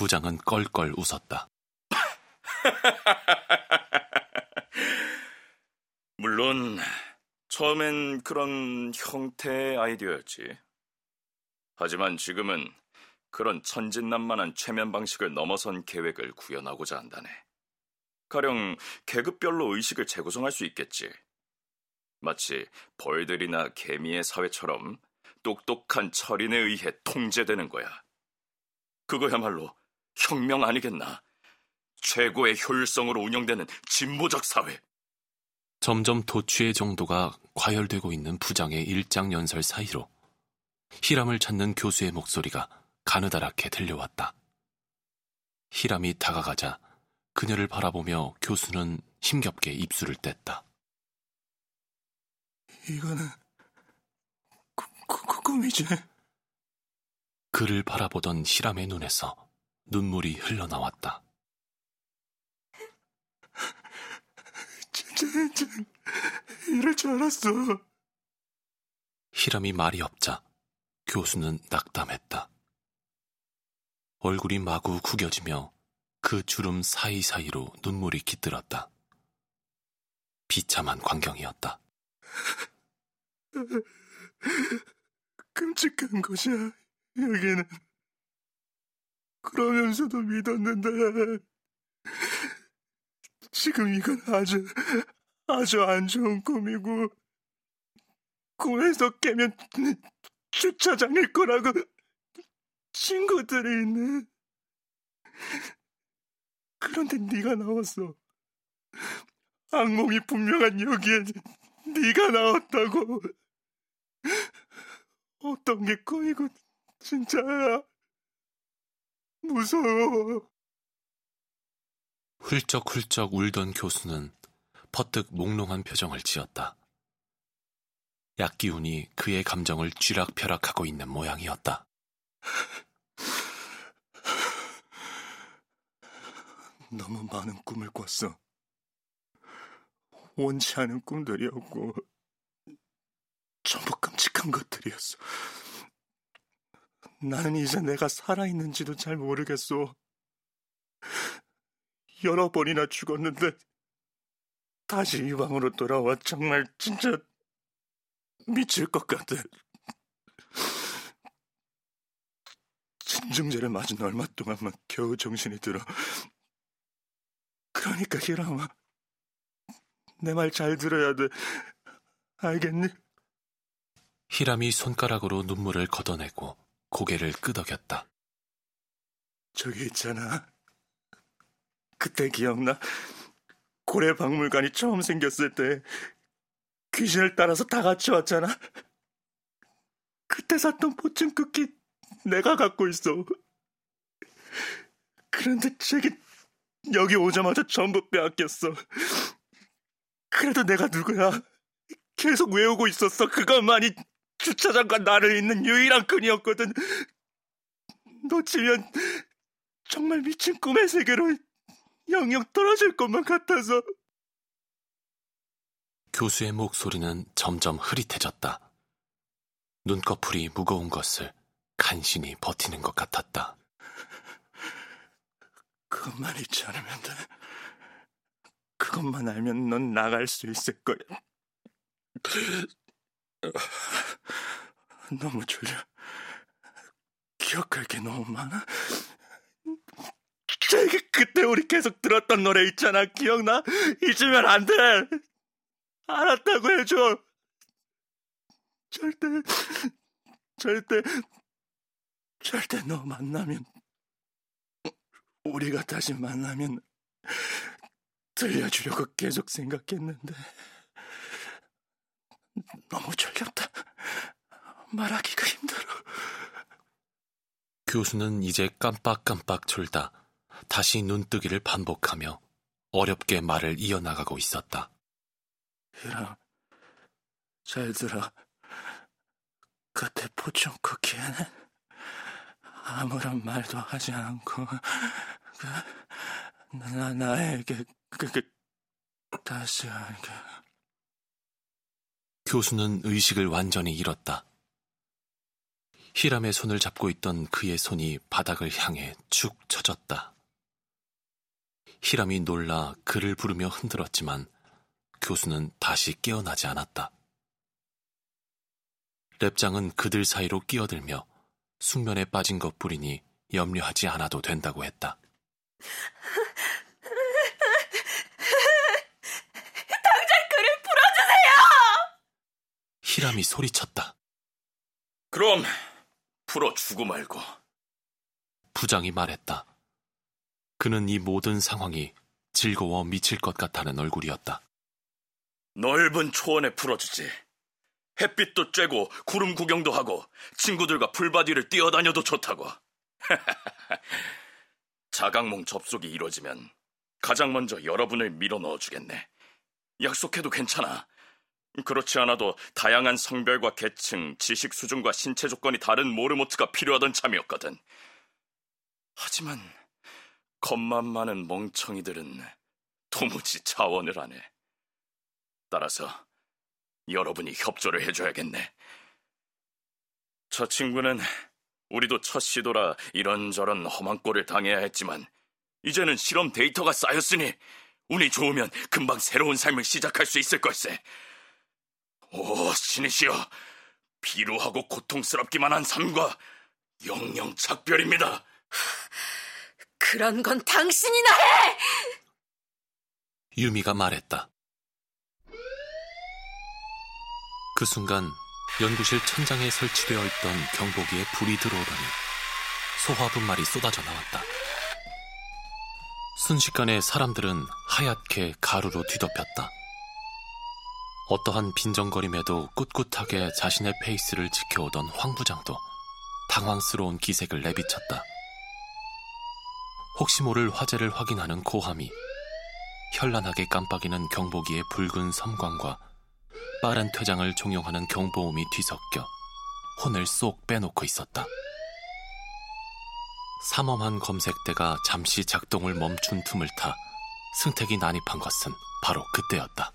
부장은 껄껄 웃었다. 물론 처음엔 그런 형태의 아이디어였지. 하지만 지금은 그런 천진난만한 최면 방식을 넘어선 계획을 구현하고자 한다네. 가령 계급별로 의식을 재구성할 수 있겠지. 마치 벌들이나 개미의 사회처럼 똑똑한 철인에 의해 통제되는 거야. 그거야말로 혁명 아니겠나? 최고의 효율성으로 운영되는 진보적 사회. 점점 도취의 정도가 과열되고 있는 부장의 일장 연설 사이로 히람을 찾는 교수의 목소리가 가느다랗게 들려왔다. 히람이 다가가자 그녀를 바라보며 교수는 힘겹게 입술을 뗐다. 이거는 구, 구, 꿈이지. 그를 바라보던 히람의 눈에서 눈물이 흘러나왔다. 진짜, 진짜 이럴 줄 알았어. 히람이 말이 없자 교수는 낙담했다. 얼굴이 마구 구겨지며 그 주름 사이사이로 눈물이 깃들었다. 비참한 광경이었다. 끔찍한 것이야, 여기는. 그러면서도 믿었는데, 지금 이건 아주, 아주 안 좋은 꿈이고, 꿈에서 깨면 주차장일 거라고 친구들이 있네. 그런데 네가 나왔어. 악몽이 분명한 여기에 네가 나왔다고. 어떤 게 꿈이고 진짜야. 무서워. 훌쩍훌쩍 울던 교수는 퍼뜩 몽롱한 표정을 지었다. 약기운이 그의 감정을 쥐락펴락하고 있는 모양이었다. 너무 많은 꿈을 꿨어. 원치 않은 꿈들이었고, 전부 끔찍한 것들이었어. 나는 이제 내가 살아있는지도 잘 모르겠어. 여러 번이나 죽었는데, 다시 이 방으로 돌아와 정말 진짜 미칠 것 같아. 진중제를 맞은 얼마 동안만 겨우 정신이 들어. 그러니까 히라마, 내 말 잘 들어야 돼. 알겠니? 히람이 손가락으로 눈물을 걷어내고 고개를 끄덕였다. 저기 있잖아. 그때 기억나? 고래 박물관이 처음 생겼을 때 귀신을 따라서 다 같이 왔잖아. 그때 샀던 포춘 쿠키 내가 갖고 있어. 그런데 저기 여기 오자마자 전부 빼앗겼어. 그래도 내가 누구야? 계속 외우고 있었어. 그것만이 주차장과 나를 잇는 유일한 끈이었거든. 놓치면 정말 미친 꿈의 세계로 영영 떨어질 것만 같아서. 교수의 목소리는 점점 흐릿해졌다. 눈꺼풀이 무거운 것을 간신히 버티는 것 같았다. 그것만 잊지 않으면 돼. 그것만 알면 넌 나갈 수 있을 거야. 너무 졸려. 기억할 게 너무 많아. 그때 우리 계속 들었던 노래 있잖아. 기억나? 잊으면 안 돼. 알았다고 해줘. 절대, 절대, 절대 너 만나면, 우리가 다시 만나면 들려주려고 계속 생각했는데, 너무 졸렸다. 말하기가 힘들어. 교수는 이제 깜빡깜빡 졸다 다시 눈뜨기를 반복하며 어렵게 말을 이어나가고 있었다. 이랑, 잘 들어. 그때 포춘 쿠키에는 아무런 말도 하지 않고, 그, 나, 나에게, 그, 그, 다시 하게. 교수는 의식을 완전히 잃었다. 히람의 손을 잡고 있던 그의 손이 바닥을 향해 축 처졌다. 히람이 놀라 그를 부르며 흔들었지만 교수는 다시 깨어나지 않았다. 랩장은 그들 사이로 끼어들며 숙면에 빠진 것 뿐이니 염려하지 않아도 된다고 했다. 당장 그를 풀어주세요! 히람이 소리쳤다. 그럼 풀어 주고 말고. 부장이 말했다. 그는 이 모든 상황이 즐거워 미칠 것 같다는 얼굴이었다. 넓은 초원에 풀어주지. 햇빛도 쬐고 구름 구경도 하고 친구들과 풀바디를 뛰어다녀도 좋다고. 자각몽 접속이 이루어지면 가장 먼저 여러분을 밀어 넣어주겠네. 약속해도 괜찮아. 그렇지 않아도 다양한 성별과 계층, 지식 수준과 신체 조건이 다른 모르모트가 필요하던 참이었거든. 하지만 겁만 많은 멍청이들은 도무지 자원을 안 해. 따라서 여러분이 협조를 해줘야겠네. 저 친구는 우리도 첫 시도라 이런저런 험한 꼴을 당해야 했지만 이제는 실험 데이터가 쌓였으니 운이 좋으면 금방 새로운 삶을 시작할 수 있을 걸세. 오, 신이시여. 비루하고 고통스럽기만 한 삶과 영영 작별입니다. 그런 건 당신이나 해! 유미가 말했다. 그 순간 연구실 천장에 설치되어 있던 경보기에 불이 들어오더니 소화 분말이 쏟아져 나왔다. 순식간에 사람들은 하얗게 가루로 뒤덮였다. 어떠한 빈정거림에도 꿋꿋하게 자신의 페이스를 지켜오던 황 부장도 당황스러운 기색을 내비쳤다. 혹시 모를 화재를 확인하는 고함이 현란하게 깜빡이는 경보기의 붉은 섬광과 빠른 퇴장을 종용하는 경보음이 뒤섞여 혼을 쏙 빼놓고 있었다. 삼엄한 검색대가 잠시 작동을 멈춘 틈을 타 승택이 난입한 것은 바로 그때였다.